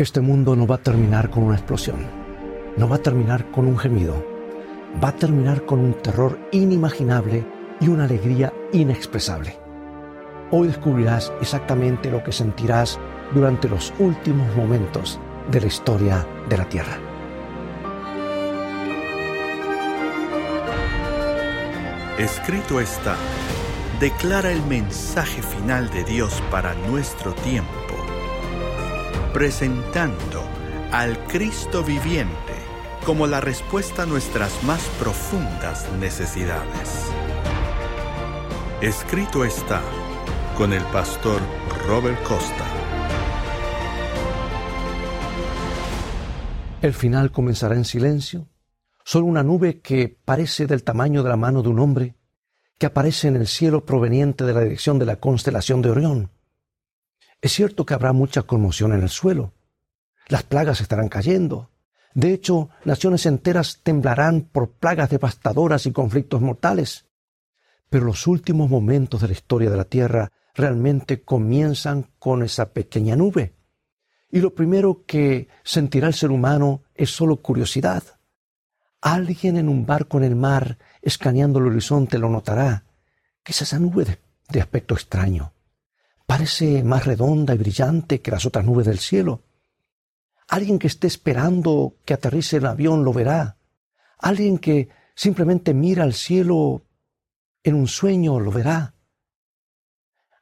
Este mundo no va a terminar con una explosión, no va a terminar con un gemido, va a terminar con un terror inimaginable y una alegría inexpresable. Hoy descubrirás exactamente lo que sentirás durante los últimos momentos de la historia de la Tierra. Escrito está, declara el mensaje final de Dios para nuestro tiempo presentando al Cristo viviente como la respuesta a nuestras más profundas necesidades. Escrito está con el pastor Robert Costa. El final comenzará en silencio, solo una nube que parece del tamaño de la mano de un hombre, que aparece en el cielo proveniente de la dirección de la constelación de Orión es cierto que habrá mucha conmoción en el suelo. Las plagas estarán cayendo. De hecho, naciones enteras temblarán por plagas devastadoras y conflictos mortales. Pero los últimos momentos de la historia de la Tierra realmente comienzan con esa pequeña nube. Y lo primero que sentirá el ser humano es solo curiosidad. Alguien en un barco en el mar, escaneando el horizonte, lo notará. ¿Qué es esa nube de, aspecto extraño? Parece más redonda y brillante que las otras nubes del cielo. Alguien que esté esperando que aterrice el avión lo verá. Alguien que simplemente mira al cielo en un sueño lo verá.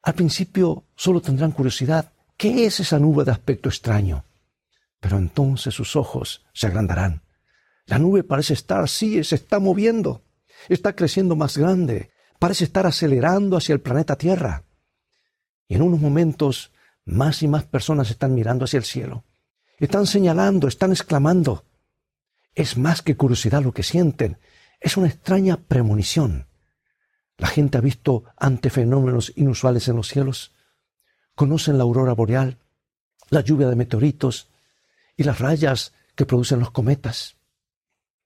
Al principio solo tendrán curiosidad. ¿Qué es esa nube de aspecto extraño? Pero entonces sus ojos se agrandarán. La nube parece estar, sí, se está moviendo. Está creciendo más grande. Parece estar acelerando hacia el planeta Tierra. Y en unos momentos más y más personas están mirando hacia el cielo. Están señalando, están exclamando. Es más que curiosidad lo que sienten. Es una extraña premonición. La gente ha visto ante fenómenos inusuales en los cielos. Conocen la aurora boreal, la lluvia de meteoritos y las rayas que producen los cometas.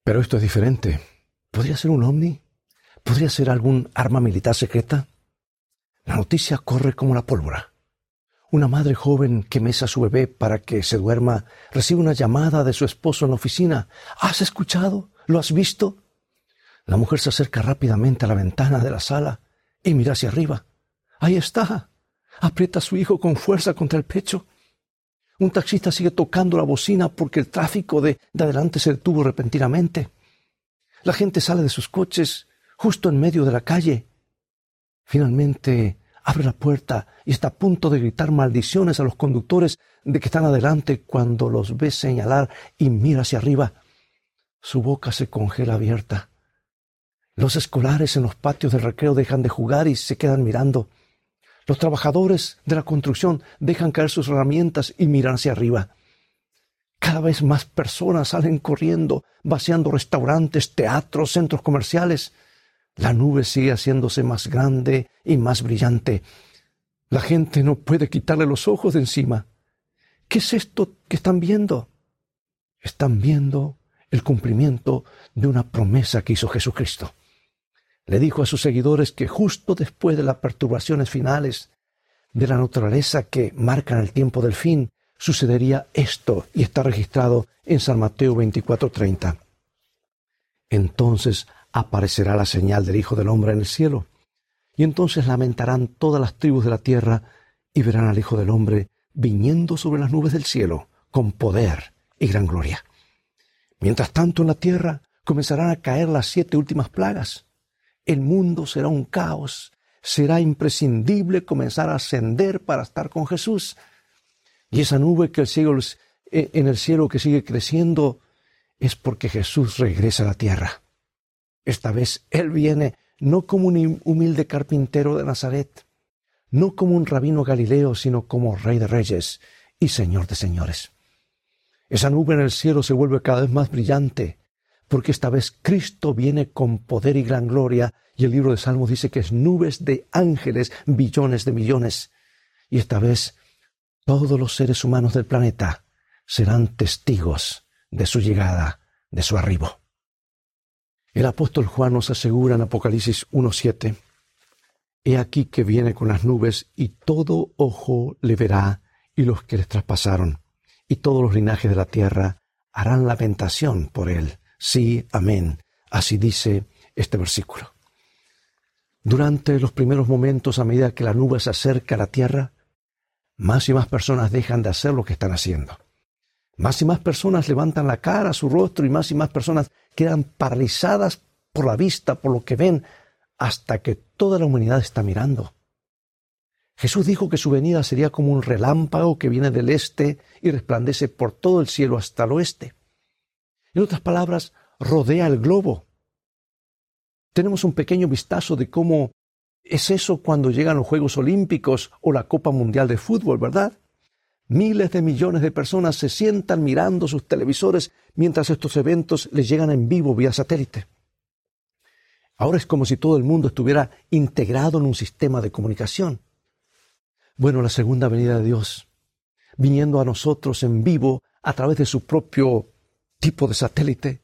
Pero esto es diferente. ¿Podría ser un ovni? ¿Podría ser algún arma militar secreta? La noticia corre como la pólvora. Una madre joven que mesa a su bebé para que se duerma recibe una llamada de su esposo en la oficina. ¿Has escuchado? ¿Lo has visto? La mujer se acerca rápidamente a la ventana de la sala y mira hacia arriba. Ahí está. Aprieta a su hijo con fuerza contra el pecho. Un taxista sigue tocando la bocina porque el tráfico de, de adelante se detuvo repentinamente. La gente sale de sus coches justo en medio de la calle Finalmente abre la puerta y está a punto de gritar maldiciones a los conductores de que están adelante cuando los ve señalar y mira hacia arriba. Su boca se congela abierta. Los escolares en los patios del recreo dejan de jugar y se quedan mirando. Los trabajadores de la construcción dejan caer sus herramientas y miran hacia arriba. Cada vez más personas salen corriendo, vaciando restaurantes, teatros, centros comerciales. La nube sigue haciéndose más grande y más brillante. La gente no puede quitarle los ojos de encima. ¿Qué es esto que están viendo? Están viendo el cumplimiento de una promesa que hizo Jesucristo. Le dijo a sus seguidores que justo después de las perturbaciones finales de la naturaleza que marcan el tiempo del fin, sucedería esto y está registrado en San Mateo 24:30. Entonces aparecerá la señal del Hijo del Hombre en el cielo. Y entonces lamentarán todas las tribus de la tierra y verán al Hijo del Hombre viniendo sobre las nubes del cielo con poder y gran gloria. Mientras tanto en la tierra comenzarán a caer las siete últimas plagas. El mundo será un caos. Será imprescindible comenzar a ascender para estar con Jesús. Y esa nube que el cielo, eh, en el cielo que sigue creciendo es porque Jesús regresa a la tierra. Esta vez Él viene no como un humilde carpintero de Nazaret, no como un rabino galileo, sino como Rey de Reyes y Señor de Señores. Esa nube en el cielo se vuelve cada vez más brillante, porque esta vez Cristo viene con poder y gran gloria, y el libro de Salmos dice que es nubes de ángeles, billones de millones. Y esta vez todos los seres humanos del planeta serán testigos de su llegada, de su arribo. El apóstol Juan nos asegura en Apocalipsis 1.7, He aquí que viene con las nubes y todo ojo le verá y los que les traspasaron, y todos los linajes de la tierra harán lamentación por él. Sí, amén. Así dice este versículo. Durante los primeros momentos, a medida que la nube se acerca a la tierra, más y más personas dejan de hacer lo que están haciendo. Más y más personas levantan la cara, su rostro, y más y más personas quedan paralizadas por la vista, por lo que ven, hasta que toda la humanidad está mirando. Jesús dijo que su venida sería como un relámpago que viene del este y resplandece por todo el cielo hasta el oeste. En otras palabras, rodea el globo. Tenemos un pequeño vistazo de cómo es eso cuando llegan los Juegos Olímpicos o la Copa Mundial de Fútbol, ¿verdad? Miles de millones de personas se sientan mirando sus televisores mientras estos eventos les llegan en vivo vía satélite. Ahora es como si todo el mundo estuviera integrado en un sistema de comunicación. Bueno, la segunda venida de Dios, viniendo a nosotros en vivo a través de su propio tipo de satélite,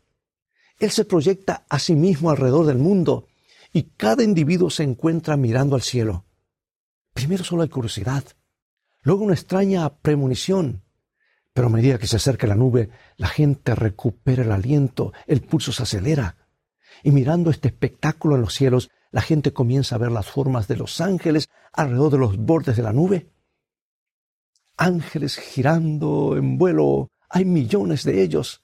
Él se proyecta a sí mismo alrededor del mundo y cada individuo se encuentra mirando al cielo. Primero solo hay curiosidad, luego una extraña premonición, pero a medida que se acerca la nube, la gente recupera el aliento, el pulso se acelera, y mirando este espectáculo en los cielos, la gente comienza a ver las formas de los ángeles alrededor de los bordes de la nube. Ángeles girando en vuelo, hay millones de ellos.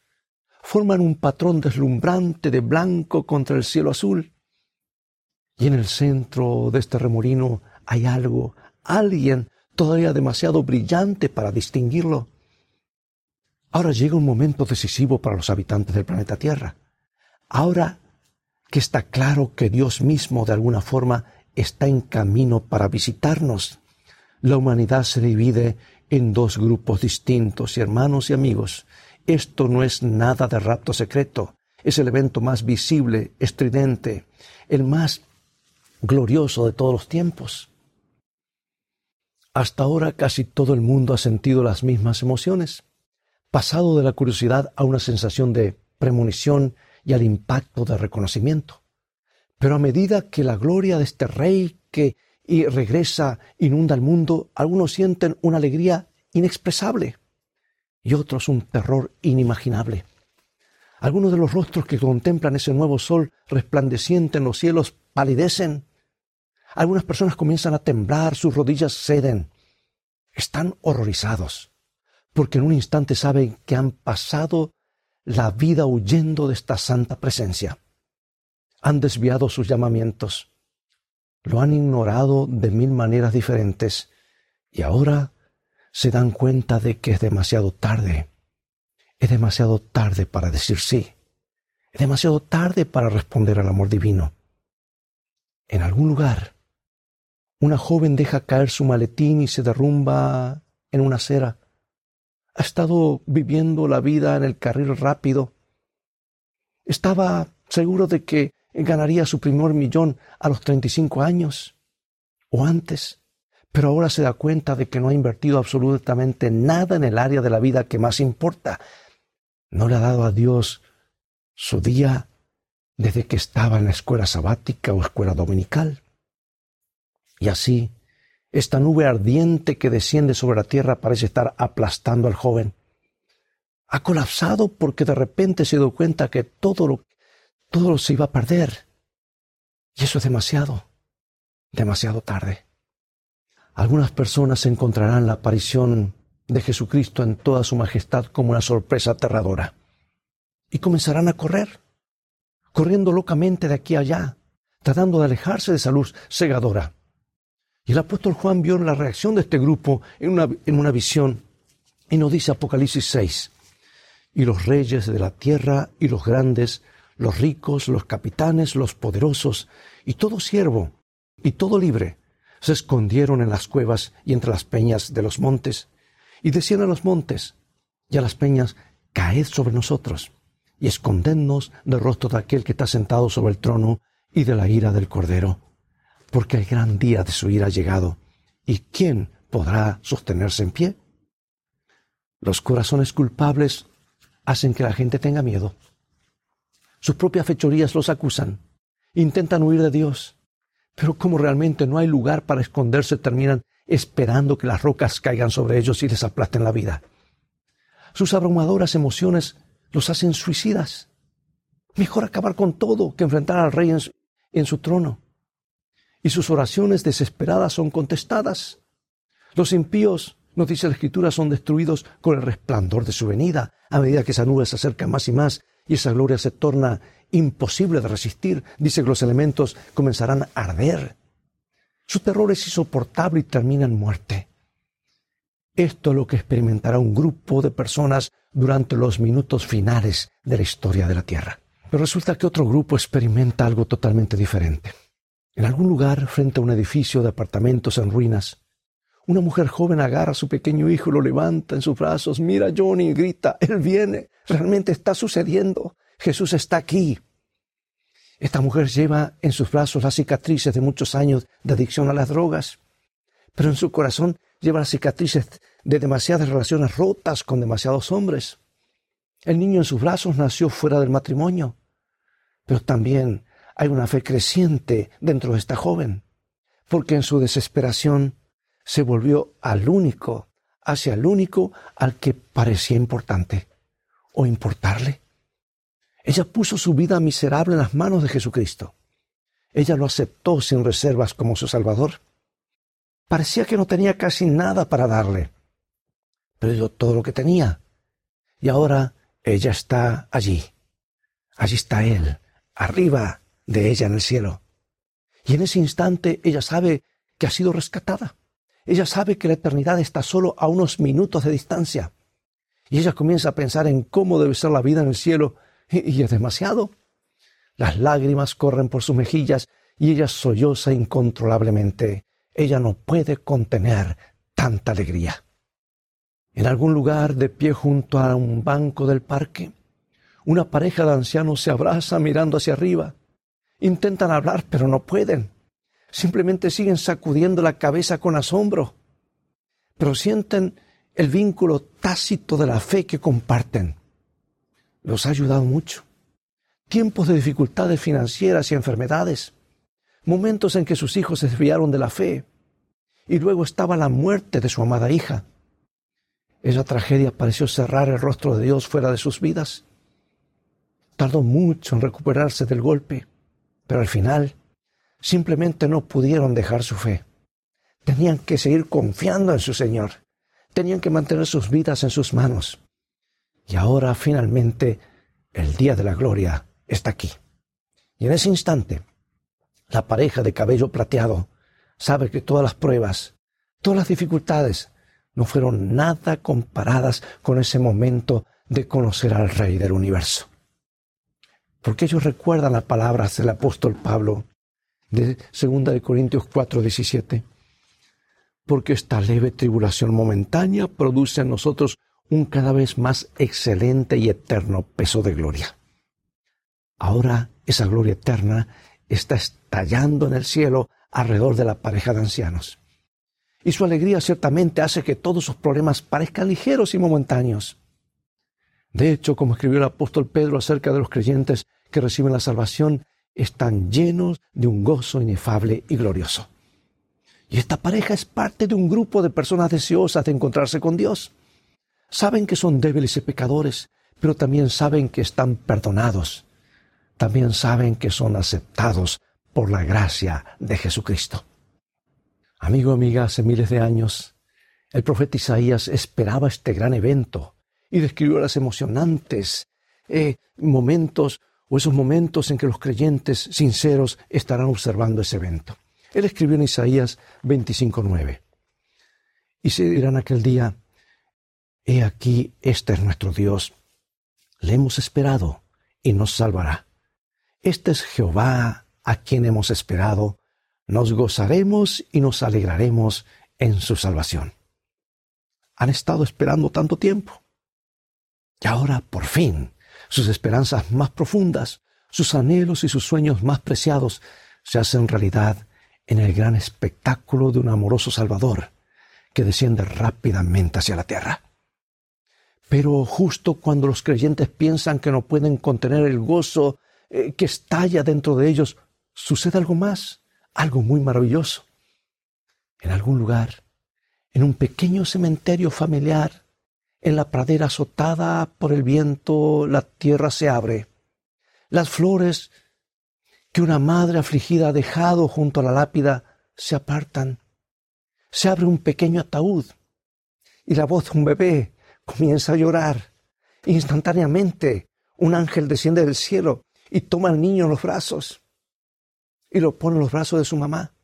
Forman un patrón deslumbrante de blanco contra el cielo azul. Y en el centro de este remolino hay algo, alguien todavía demasiado brillante para distinguirlo. Ahora llega un momento decisivo para los habitantes del planeta Tierra. Ahora que está claro que Dios mismo de alguna forma está en camino para visitarnos. La humanidad se divide en dos grupos distintos, hermanos y amigos. Esto no es nada de rapto secreto, es el evento más visible, estridente, el más glorioso de todos los tiempos. Hasta ahora casi todo el mundo ha sentido las mismas emociones, pasado de la curiosidad a una sensación de premonición y al impacto de reconocimiento. Pero a medida que la gloria de este rey que y regresa inunda el mundo, algunos sienten una alegría inexpresable y otros un terror inimaginable. Algunos de los rostros que contemplan ese nuevo sol resplandeciente en los cielos palidecen. Algunas personas comienzan a temblar, sus rodillas ceden. Están horrorizados, porque en un instante saben que han pasado la vida huyendo de esta santa presencia. Han desviado sus llamamientos, lo han ignorado de mil maneras diferentes y ahora se dan cuenta de que es demasiado tarde. Es demasiado tarde para decir sí. Es demasiado tarde para responder al amor divino. En algún lugar, una joven deja caer su maletín y se derrumba en una acera ha estado viviendo la vida en el carril rápido. Estaba seguro de que ganaría su primer millón a los 35 años o antes, pero ahora se da cuenta de que no ha invertido absolutamente nada en el área de la vida que más importa. No le ha dado a Dios su día desde que estaba en la escuela sabática o escuela dominical. Y así esta nube ardiente que desciende sobre la tierra parece estar aplastando al joven. Ha colapsado porque de repente se dio cuenta que todo lo, todo se iba a perder. Y eso es demasiado, demasiado tarde. Algunas personas encontrarán la aparición de Jesucristo en toda su majestad como una sorpresa aterradora. Y comenzarán a correr, corriendo locamente de aquí a allá, tratando de alejarse de esa luz cegadora. Y el apóstol Juan vio la reacción de este grupo en una, en una visión y nos dice Apocalipsis 6, y los reyes de la tierra y los grandes, los ricos, los capitanes, los poderosos, y todo siervo, y todo libre, se escondieron en las cuevas y entre las peñas de los montes, y decían a los montes y a las peñas, caed sobre nosotros, y escondednos del rostro de aquel que está sentado sobre el trono y de la ira del Cordero porque el gran día de su ira ha llegado. ¿Y quién podrá sostenerse en pie? Los corazones culpables hacen que la gente tenga miedo. Sus propias fechorías los acusan. Intentan huir de Dios. Pero como realmente no hay lugar para esconderse, terminan esperando que las rocas caigan sobre ellos y les aplasten la vida. Sus abrumadoras emociones los hacen suicidas. Mejor acabar con todo que enfrentar al rey en su, en su trono. Y sus oraciones desesperadas son contestadas. Los impíos, nos dice la Escritura, son destruidos con el resplandor de su venida, a medida que esa nube se acerca más y más y esa gloria se torna imposible de resistir. Dice que los elementos comenzarán a arder. Su terror es insoportable y termina en muerte. Esto es lo que experimentará un grupo de personas durante los minutos finales de la historia de la Tierra. Pero resulta que otro grupo experimenta algo totalmente diferente. En algún lugar, frente a un edificio de apartamentos en ruinas, una mujer joven agarra a su pequeño hijo, lo levanta en sus brazos, mira a Johnny grita, Él viene, realmente está sucediendo, Jesús está aquí. Esta mujer lleva en sus brazos las cicatrices de muchos años de adicción a las drogas, pero en su corazón lleva las cicatrices de demasiadas relaciones rotas con demasiados hombres. El niño en sus brazos nació fuera del matrimonio, pero también hay una fe creciente dentro de esta joven, porque en su desesperación se volvió al único, hacia el único al que parecía importante o importarle. Ella puso su vida miserable en las manos de Jesucristo. Ella lo aceptó sin reservas como su Salvador. Parecía que no tenía casi nada para darle, pero dio todo lo que tenía. Y ahora ella está allí. Allí está Él, arriba de ella en el cielo. Y en ese instante ella sabe que ha sido rescatada. Ella sabe que la eternidad está solo a unos minutos de distancia. Y ella comienza a pensar en cómo debe ser la vida en el cielo, y, es demasiado. Las lágrimas corren por sus mejillas y ella solloza incontrolablemente. Ella no puede contener tanta alegría. En algún lugar, de pie junto a un banco del parque, una pareja de ancianos se abraza mirando hacia arriba. Intentan hablar, pero no pueden simplemente siguen sacudiendo la cabeza con asombro, pero sienten el vínculo tácito de la fe que comparten. Los ha ayudado mucho. Tiempos de dificultades financieras y enfermedades, momentos en que sus hijos se desviaron de la fe, y luego estaba la muerte de su amada hija. Esa tragedia pareció cerrar el rostro de Dios fuera de sus vidas. Tardó mucho en recuperarse del golpe, pero al final simplemente no pudieron dejar su fe. Tenían que seguir confiando en su Señor. Tenían que mantener sus vidas en sus manos. Y ahora finalmente el día de la gloria está aquí. Y en ese instante, la pareja de cabello plateado sabe que todas las pruebas, todas las dificultades, no fueron nada comparadas con ese momento de conocer al Rey del universo. Porque ellos recuerdan las palabras del apóstol Pablo de 2 de Corintios 4, 17. Porque esta leve tribulación momentánea produce en nosotros un cada vez más excelente y eterno peso de gloria. Ahora esa gloria eterna está estallando en el cielo alrededor de la pareja de ancianos. Y su alegría ciertamente hace que todos sus problemas parezcan ligeros y momentáneos. De hecho, como escribió el apóstol Pedro acerca de los creyentes que reciben la salvación, están llenos de un gozo inefable y glorioso. Y esta pareja es parte de un grupo de personas deseosas de encontrarse con Dios. Saben que son débiles y pecadores, pero también saben que están perdonados. También saben que son aceptados por la gracia de Jesucristo. Amigo, amiga, hace miles de años, el profeta Isaías esperaba este gran evento y describió las emocionantes eh, momentos esos momentos en que los creyentes sinceros estarán observando ese evento. Él escribió en Isaías 25:9. Y se dirán aquel día, He aquí, este es nuestro Dios. Le hemos esperado y nos salvará. Este es Jehová a quien hemos esperado. Nos gozaremos y nos alegraremos en su salvación. Han estado esperando tanto tiempo. Y ahora, por fin, sus esperanzas más profundas, sus anhelos y sus sueños más preciados se hacen realidad en el gran espectáculo de un amoroso Salvador que desciende rápidamente hacia la tierra. Pero justo cuando los creyentes piensan que no pueden contener el gozo eh, que estalla dentro de ellos, sucede algo más, algo muy maravilloso. En algún lugar, en un pequeño cementerio familiar, En la pradera azotada por el viento, la tierra se abre. Las flores que una madre afligida ha dejado junto a la lápida se apartan. Se abre un pequeño ataúd y la voz de un bebé comienza a llorar. Instantáneamente un ángel desciende del cielo y toma al niño en los brazos y lo pone en los brazos de su mamá.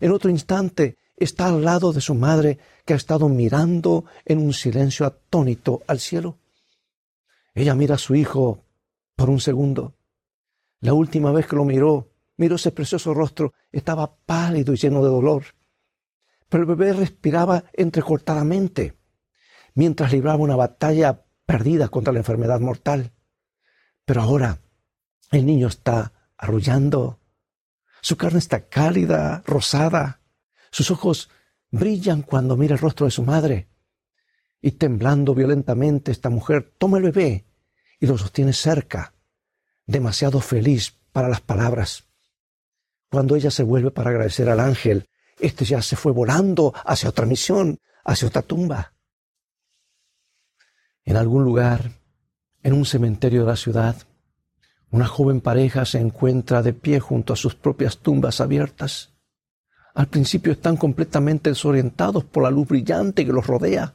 En otro instante está al lado de su madre que ha estado mirando en un silencio atónito al cielo. Ella mira a su hijo por un segundo. La última vez que lo miró, miró ese precioso rostro, estaba pálido y lleno de dolor. Pero el bebé respiraba entrecortadamente mientras libraba una batalla perdida contra la enfermedad mortal. Pero ahora el niño está arrullando. Su carne está cálida, rosada. Sus ojos brillan cuando mira el rostro de su madre. Y temblando violentamente, esta mujer toma el bebé y lo sostiene cerca, demasiado feliz para las palabras. Cuando ella se vuelve para agradecer al ángel, este ya se fue volando hacia otra misión, hacia otra tumba. En algún lugar, en un cementerio de la ciudad, una joven pareja se encuentra de pie junto a sus propias tumbas abiertas. Al principio están completamente desorientados por la luz brillante que los rodea.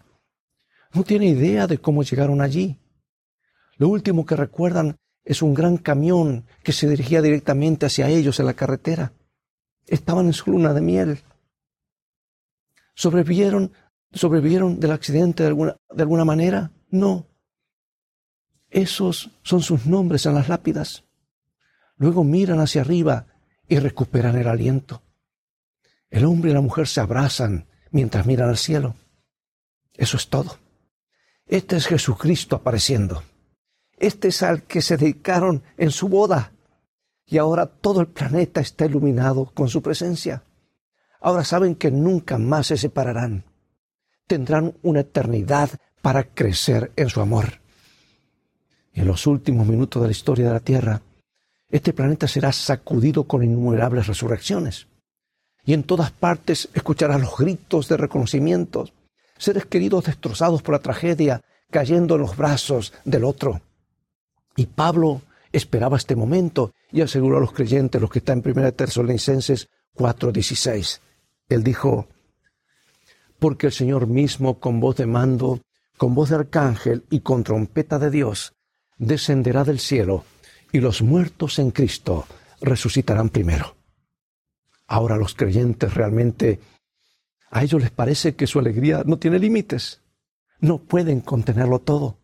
No tienen idea de cómo llegaron allí. Lo último que recuerdan es un gran camión que se dirigía directamente hacia ellos en la carretera. Estaban en su luna de miel. ¿Sobrevivieron, sobrevivieron del accidente de alguna, de alguna manera? No. Esos son sus nombres en las lápidas. Luego miran hacia arriba y recuperan el aliento. El hombre y la mujer se abrazan mientras miran al cielo. Eso es todo. Este es Jesucristo apareciendo. Este es al que se dedicaron en su boda. Y ahora todo el planeta está iluminado con su presencia. Ahora saben que nunca más se separarán. Tendrán una eternidad para crecer en su amor. en los últimos minutos de la historia de la Tierra, este planeta será sacudido con innumerables resurrecciones. Y en todas partes escucharás los gritos de reconocimiento, seres queridos destrozados por la tragedia, cayendo en los brazos del otro. Y Pablo esperaba este momento y aseguró a los creyentes, los que están en 1 Tesalonicenses 4:16. Él dijo, porque el Señor mismo con voz de mando con voz de arcángel y con trompeta de Dios, descenderá del cielo, y los muertos en Cristo resucitarán primero. Ahora los creyentes realmente, a ellos les parece que su alegría no tiene límites. No pueden contenerlo todo.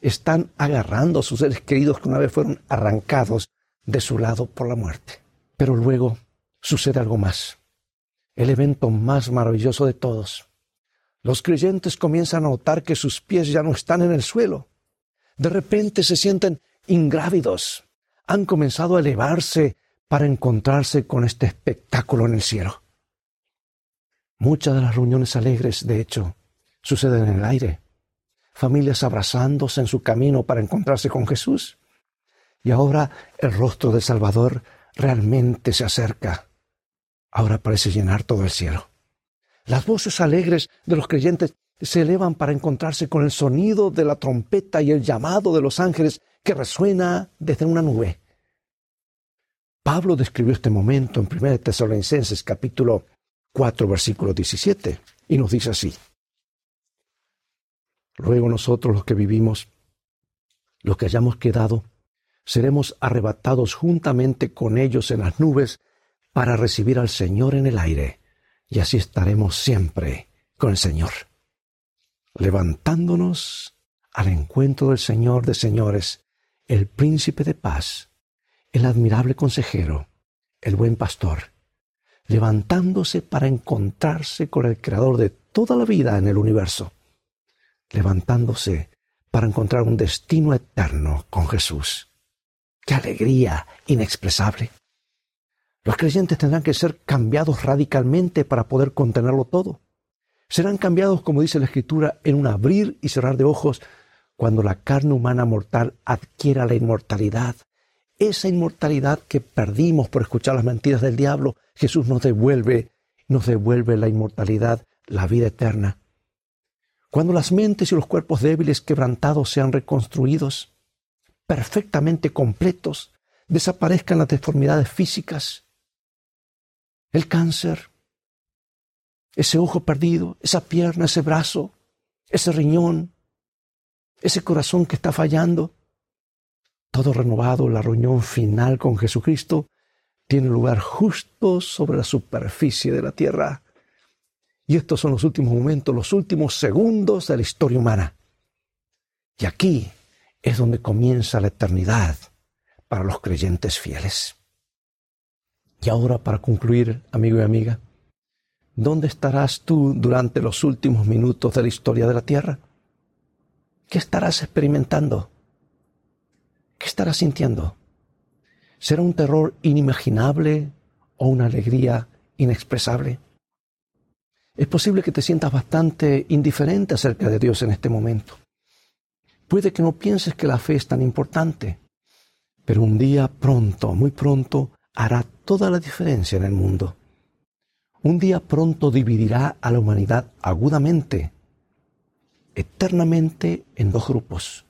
Están agarrando a sus seres queridos que una vez fueron arrancados de su lado por la muerte. Pero luego sucede algo más. El evento más maravilloso de todos los creyentes comienzan a notar que sus pies ya no están en el suelo. De repente se sienten ingrávidos. Han comenzado a elevarse para encontrarse con este espectáculo en el cielo. Muchas de las reuniones alegres, de hecho, suceden en el aire. Familias abrazándose en su camino para encontrarse con Jesús. Y ahora el rostro del Salvador realmente se acerca. Ahora parece llenar todo el cielo. Las voces alegres de los creyentes se elevan para encontrarse con el sonido de la trompeta y el llamado de los ángeles que resuena desde una nube. Pablo describió este momento en 1 Tesalonicenses capítulo 4 versículo 17 y nos dice así. Luego nosotros los que vivimos, los que hayamos quedado, seremos arrebatados juntamente con ellos en las nubes para recibir al Señor en el aire y así estaremos siempre con el Señor, levantándonos al encuentro del Señor de señores, el príncipe de paz, el admirable consejero, el buen pastor, levantándose para encontrarse con el creador de toda la vida en el universo, levantándose para encontrar un destino eterno con Jesús. ¡Qué alegría inexpresable! Los creyentes tendrán que ser cambiados radicalmente para poder contenerlo todo. Serán cambiados, como dice la Escritura, en un abrir y cerrar de ojos cuando la carne humana mortal adquiera la inmortalidad. Esa inmortalidad que perdimos por escuchar las mentiras del diablo, Jesús nos devuelve, nos devuelve la inmortalidad, la vida eterna. Cuando las mentes y los cuerpos débiles quebrantados sean reconstruidos, perfectamente completos, desaparezcan las deformidades físicas, el cáncer, ese ojo perdido, esa pierna, ese brazo, ese riñón, ese corazón que está fallando, todo renovado, la reunión final con Jesucristo tiene lugar justo sobre la superficie de la tierra. Y estos son los últimos momentos, los últimos segundos de la historia humana. Y aquí es donde comienza la eternidad para los creyentes fieles. Y ahora, para concluir, amigo y amiga, ¿dónde estarás tú durante los últimos minutos de la historia de la tierra? ¿Qué estarás experimentando? ¿Qué estarás sintiendo? ¿Será un terror inimaginable o una alegría inexpresable? Es posible que te sientas bastante indiferente acerca de Dios en este momento. Puede que no pienses que la fe es tan importante, pero un día pronto, muy pronto, hará toda la diferencia en el mundo. Un día pronto dividirá a la humanidad agudamente, eternamente en dos grupos.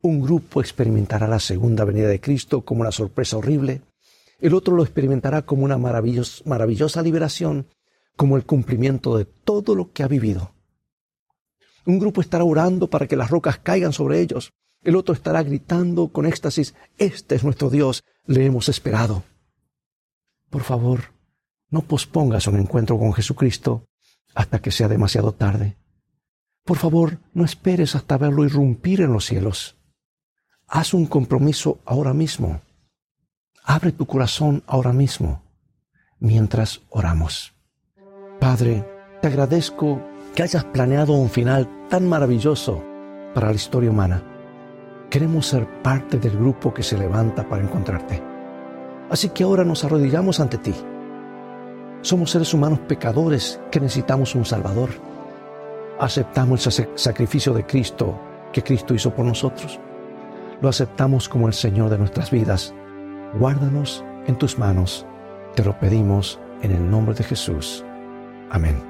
Un grupo experimentará la segunda venida de Cristo como una sorpresa horrible, el otro lo experimentará como una maravillosa liberación como el cumplimiento de todo lo que ha vivido. Un grupo estará orando para que las rocas caigan sobre ellos. El otro estará gritando con éxtasis, Este es nuestro Dios, le hemos esperado. Por favor, no pospongas un encuentro con Jesucristo hasta que sea demasiado tarde. Por favor, no esperes hasta verlo irrumpir en los cielos. Haz un compromiso ahora mismo. Abre tu corazón ahora mismo, mientras oramos. Padre, te agradezco que hayas planeado un final tan maravilloso para la historia humana. Queremos ser parte del grupo que se levanta para encontrarte. Así que ahora nos arrodillamos ante ti. Somos seres humanos pecadores que necesitamos un Salvador. Aceptamos el sacrificio de Cristo que Cristo hizo por nosotros. Lo aceptamos como el Señor de nuestras vidas. Guárdanos en tus manos. Te lo pedimos en el nombre de Jesús. Amén.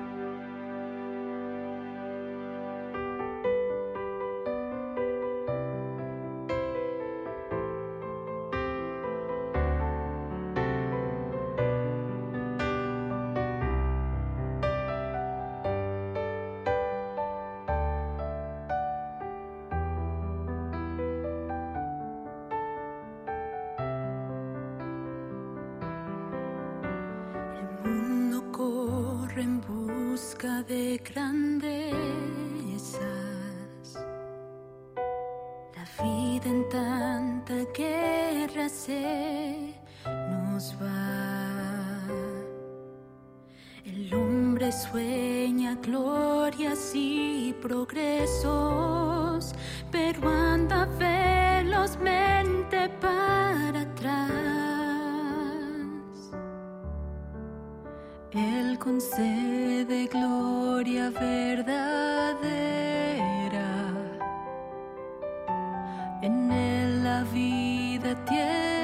Sueña glorias y progresos, pero anda velozmente para atrás. Él concede gloria verdadera. En él la vida tiene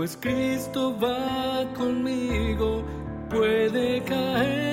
pues Cristo va conmigo, puede caer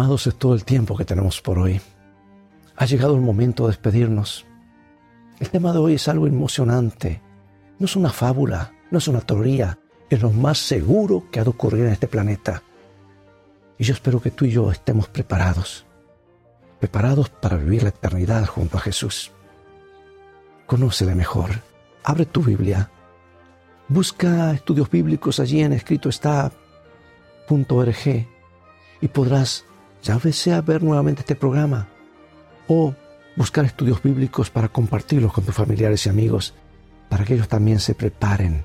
Amados, es todo el tiempo que tenemos por hoy. Ha llegado el momento de despedirnos. El tema de hoy es algo emocionante. No es una fábula, no es una teoría, es lo más seguro que ha de ocurrir en este planeta. Y yo espero que tú y yo estemos preparados, preparados para vivir la eternidad junto a Jesús. Conócele mejor, abre tu Biblia, busca estudios bíblicos allí en escrito está y podrás ya sea ver nuevamente este programa o buscar estudios bíblicos para compartirlos con tus familiares y amigos, para que ellos también se preparen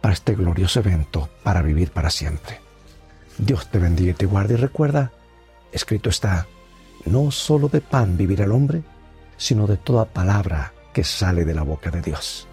para este glorioso evento, para vivir para siempre. Dios te bendiga y te guarde y recuerda, escrito está, no solo de pan vivirá el hombre, sino de toda palabra que sale de la boca de Dios.